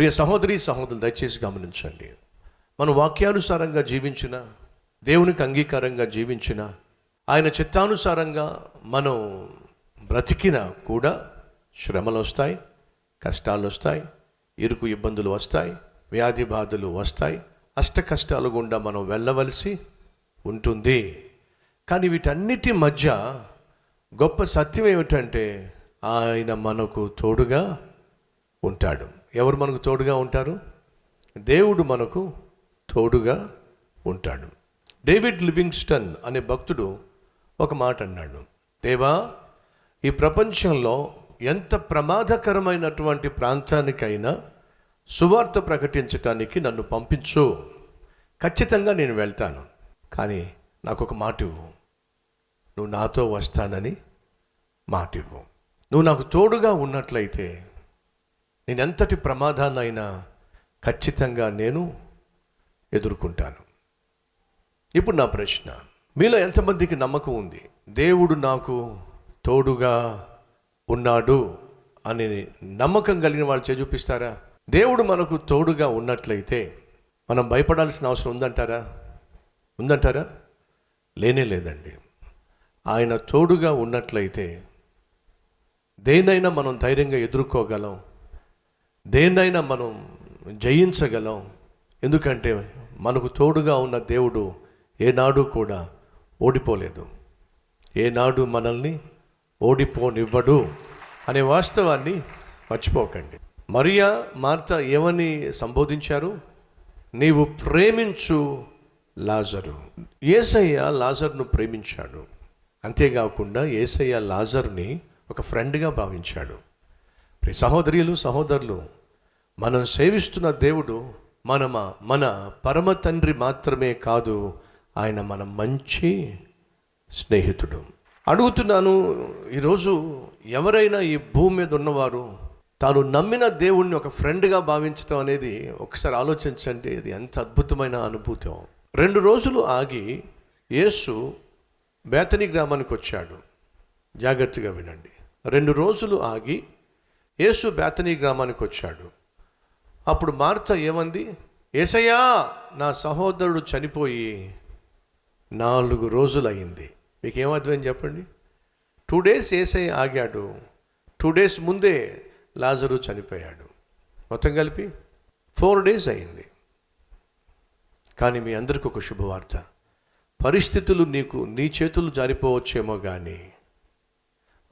ప్రియ సహోదరి సహోదరులు దయచేసి గమనించండి. మనం వాక్యానుసారంగా జీవించిన దేవునికి అంగీకారంగా జీవించిన ఆయన చిత్తానుసారంగా మనం బ్రతికిన కూడా శ్రమలు వస్తాయి కష్టాలు వస్తాయి ఇరుకు ఇబ్బందులు వస్తాయి వ్యాధి బాధలు వస్తాయి అష్ట కష్టాలు గుండా మనం వెళ్ళవలసి ఉంటుంది. కానీ వీటన్నిటి మధ్య గొప్ప సత్యం ఏమిటంటే ఆయన మనకు తోడుగా ఉంటాడు. ఎవరు మనకు తోడుగా ఉంటారు? దేవుడు మనకు తోడుగా ఉంటాడు. డేవిడ్ లివింగ్స్టన్ అనే భక్తుడు ఒక మాట అన్నాడు. దేవా ఈ ప్రపంచంలో ఎంత ప్రమాదకరమైనటువంటి ప్రాంతానికైనా సువార్త ప్రకటించటానికి నన్ను పంపించు. ఖచ్చితంగా నేను వెళ్తాను. కానీ నాకు ఒక మాట ఇవ్వు. నువ్వు నాతో వస్తానని మాట ఇవ్వు. నువ్వు నాకు తోడుగా ఉన్నట్లయితే నేను ఎంతటి ప్రమాదాన్నైనా ఖచ్చితంగా నేను ఎదుర్కొంటాను. ఇప్పుడు నా ప్రశ్న. మీలో ఎంతమందికి నమ్మకం ఉంది? దేవుడు నాకు తోడుగా ఉన్నాడు అని నమ్మకం కలిగిన వాళ్ళు చే చూపిస్తారా? దేవుడు మనకు తోడుగా ఉన్నట్లయితే మనం భయపడాల్సిన అవసరం ఉందంటారా? ఉందంటారా? లేనే లేదండి. ఆయన తోడుగా ఉన్నట్లయితే దేనైనా మనం ధైర్యంగా ఎదుర్కోగలం. దేన్నైనా మనం జయించగలం. ఎందుకంటే మనకు తోడుగా ఉన్న దేవుడు ఏనాడు కూడా ఓడిపోలేదు. ఏనాడు మనల్ని ఓడిపోనివ్వడు అనే వాస్తవాన్ని మర్చిపోకండి. మరియా మార్త ఏమని సంబోధించారు? నీవు ప్రేమించు లాజరు. ఏసయ్య లాజర్ను ప్రేమించాడు. అంతేకాకుండా ఏసయ్య లాజర్ని ఒక ఫ్రెండ్గా భావించాడు. ప్రి సహోదరులు సహోదరులు మనం సేవిస్తున్న దేవుడు మన మన పరమ తండ్రి మాత్రమే కాదు ఆయన మన మంచి స్నేహితుడు. అడుగుతున్నాను ఈరోజు ఎవరైనా ఈ భూమి మీద ఉన్నవారు తాను నమ్మిన దేవుణ్ణి ఒక ఫ్రెండ్గా భావించడం అనేది ఒకసారి ఆలోచించండి ఇది ఎంత అద్భుతమైన అనుభూతం. రెండు రోజులు ఆగి యేసు బేతని గ్రామానికి వచ్చాడు. జాగ్రత్తగా వినండి. రెండు రోజులు ఆగి యేసు బేతనీ గ్రామానికి వచ్చాడు. అప్పుడు మార్త ఏమంది? ఏసయ్యా నా సహోదరుడు చనిపోయి నాలుగు రోజులు అయింది చెప్పండి? టూ డేస్ ఏసయ్య ఆగాడు. టూ డేస్ ముందే లాజరు చనిపోయాడు. మొత్తం కలిపి ఫోర్ డేస్ అయింది కానీ మీ అందరికి ఒక శుభవార్త. పరిస్థితులు నీకు నీ చేతులు జారిపోవచ్చేమో కానీ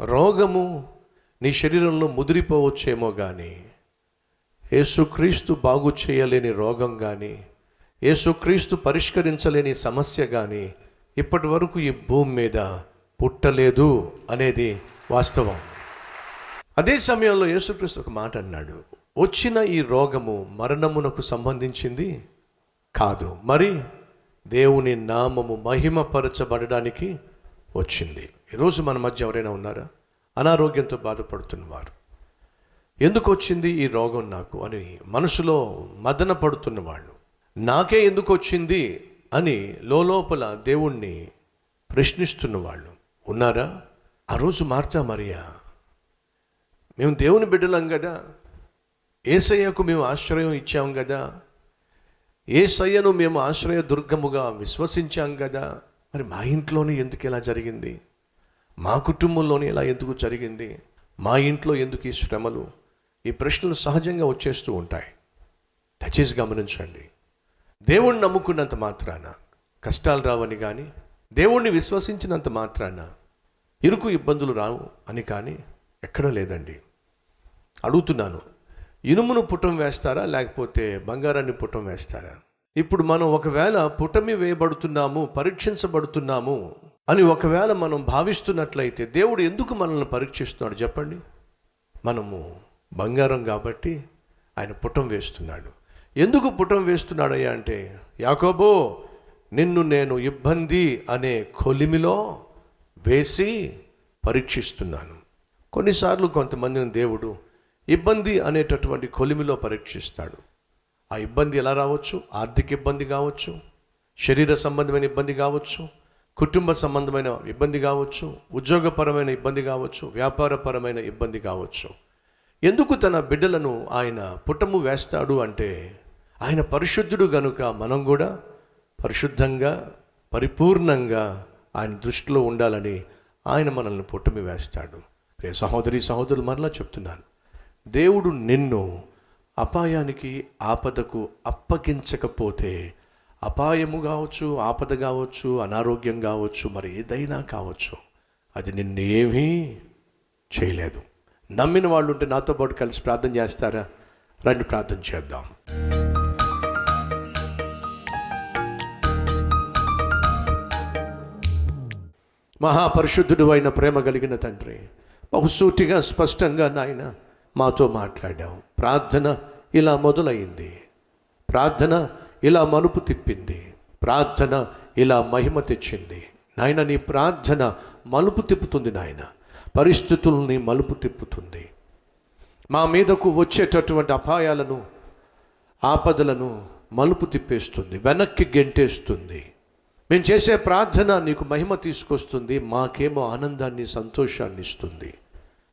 రోగము నీ శరీరంలో ముదిరిపోవచ్చేమో కానీ యేసుక్రీస్తు బాగు చేయలేని రోగం కానీ యేసుక్రీస్తు పరిష్కరించలేని సమస్య కానీ ఇప్పటి వరకు ఈ భూమి మీద పుట్టలేదు అనేది వాస్తవం. అదే సమయంలో యేసుక్రీస్తు ఒక మాట అన్నాడు వచ్చిన ఈ రోగము మరణమునకు సంబంధించింది కాదు. మరి దేవుని నామము మహిమపరచబడడానికి వచ్చింది. ఈరోజు మన మధ్య ఎవరైనా ఉన్నారా? అనారోగ్యంతో బాధపడుతున్నవారు. ఎందుకు వచ్చింది ఈ రోగం నాకు అని మనసులో మదన పడుతున్న వాళ్ళు నాకే ఎందుకు వచ్చింది అని లోపల దేవుణ్ణి ప్రశ్నిస్తున్న వాళ్ళు ఉన్నారా? ఆ రోజు మార్తా మరియా మేము దేవుని బిడ్డలం కదా ఏసయ్యకు మేము ఆశ్రయం ఇచ్చాం కదా ఏసయ్యను మేము ఆశ్రయ దుర్గముగా విశ్వసించాం కదా మరి మా ఇంట్లోనే ఎందుకు ఇలా జరిగింది? మా కుటుంబంలోనే ఇలా ఎందుకు జరిగింది? మా ఇంట్లో ఎందుకు ఈ శ్రమలు? ఈ ప్రశ్నలు సహజంగా వచ్చేస్తూ ఉంటాయి. దయచేసి గమనించండి. దేవుణ్ణి నమ్ముకున్నంత మాత్రాన కష్టాలు రావని కానీ దేవుణ్ణి విశ్వసించినంత మాత్రాన ఇరుకు ఇబ్బందులు రావు అని కానీ ఎక్కడా లేదండి. అడుగుతున్నాను ఇనుమును పుటం వేస్తారా? లేకపోతే బంగారాన్ని పుటం వేస్తారా? ఇప్పుడు మనం ఒకవేళ పుటమి వేయబడుతున్నాము పరీక్షించబడుతున్నాము అని ఒకవేళ మనం భావిస్తున్నట్లయితే దేవుడు ఎందుకు మనల్ని పరీక్షిస్తున్నాడు చెప్పండి? మనము బంగారం కాబట్టి ఆయన పుటం వేస్తున్నాడు. ఎందుకు పుటం వేస్తున్నాడయ్యా అంటే యాకోబో నిన్ను నేను ఇబ్బంది అనే కొలిమిలో వేసి పరీక్షిస్తున్నాను. కొన్నిసార్లు కొంతమందిని దేవుడు ఇబ్బంది అనేటటువంటి కొలిమిలో పరీక్షిస్తాడు. ఆ ఇబ్బంది ఎలా రావచ్చు? ఆర్థిక ఇబ్బంది కావచ్చు? శరీర సంబంధమైన ఇబ్బంది కావచ్చు? కుటుంబ సంబంధమైన ఇబ్బంది కావచ్చు ఉద్యోగపరమైన ఇబ్బంది కావచ్చు వ్యాపారపరమైన ఇబ్బంది కావచ్చు. ఎందుకు తన బిడ్డలను ఆయన పుటము వేస్తాడు అంటే ఆయన పరిశుద్ధుడు గనుక మనం కూడా పరిశుద్ధంగా పరిపూర్ణంగా ఆయన దృష్టిలో ఉండాలని ఆయన మనల్ని పుట్టమి వేస్తాడు. రే సహోదరి సహోదరులు మరలా చెప్తున్నాను. దేవుడు నిన్ను అపాయానికి ఆపదకు అప్పగించకపోతే అపాయము కావచ్చు ఆపద కావచ్చు అనారోగ్యం కావచ్చు మరి ఏదైనా కావచ్చు అది నిన్నేమీ చేయలేదు. నమ్మిన వాళ్ళు ఉంటే నాతో పాటు కలిసి ప్రార్థన చేస్తారా? రండి ప్రార్థన చేద్దాం. మహాపరిశుద్ధుడు అయిన ప్రేమ కలిగిన తండ్రి బహుసూటిగా స్పష్టంగా నాయన మాతో మాట్లాడావు. ప్రార్థన ఇలా మొదలైంది. ప్రార్థన ఇలా మలుపు తిప్పింది. ప్రార్థన ఇలా మహిమ తెచ్చింది. నాయన నీ ప్రార్థన మలుపు తిప్పుతుంది నాయన. పరిస్థితుల్ని మలుపు తిప్పుతుంది. మా మీదకు వచ్చేటటువంటి అపాయాలను ఆపదలను మలుపు తిప్పేస్తుంది. వెనక్కి గెంటేస్తుంది. మేము చేసే ప్రార్థన నీకు మహిమ తీసుకొస్తుంది. మాకేమో ఆనందాన్ని సంతోషాన్ని ఇస్తుంది.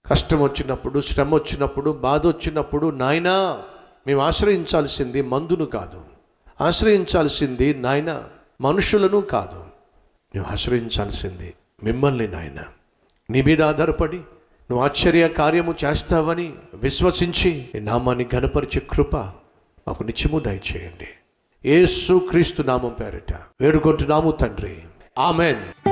కష్టం వచ్చినప్పుడు శ్రమ వచ్చినప్పుడు బాధ వచ్చినప్పుడు నాయనా మేము ఆశ్రయించాల్సింది మందును కాదు. ఆశ్రయించాల్సింది నాయన మనుషులను కాదు. నువ్వు ఆశ్రయించాల్సింది మిమ్మల్ని నాయన. నీ మీద ఆధారపడి నువ్వు ఆశ్చర్య కార్యము చేస్తావని విశ్వసించి నీ నామాన్ని ఘనపరిచే కృప మాకు నిత్యము దయచేయండి. ఏసు క్రీస్తు నామం పేరిట వేడుకుంటున్నాము తండ్రి. ఆమెన్.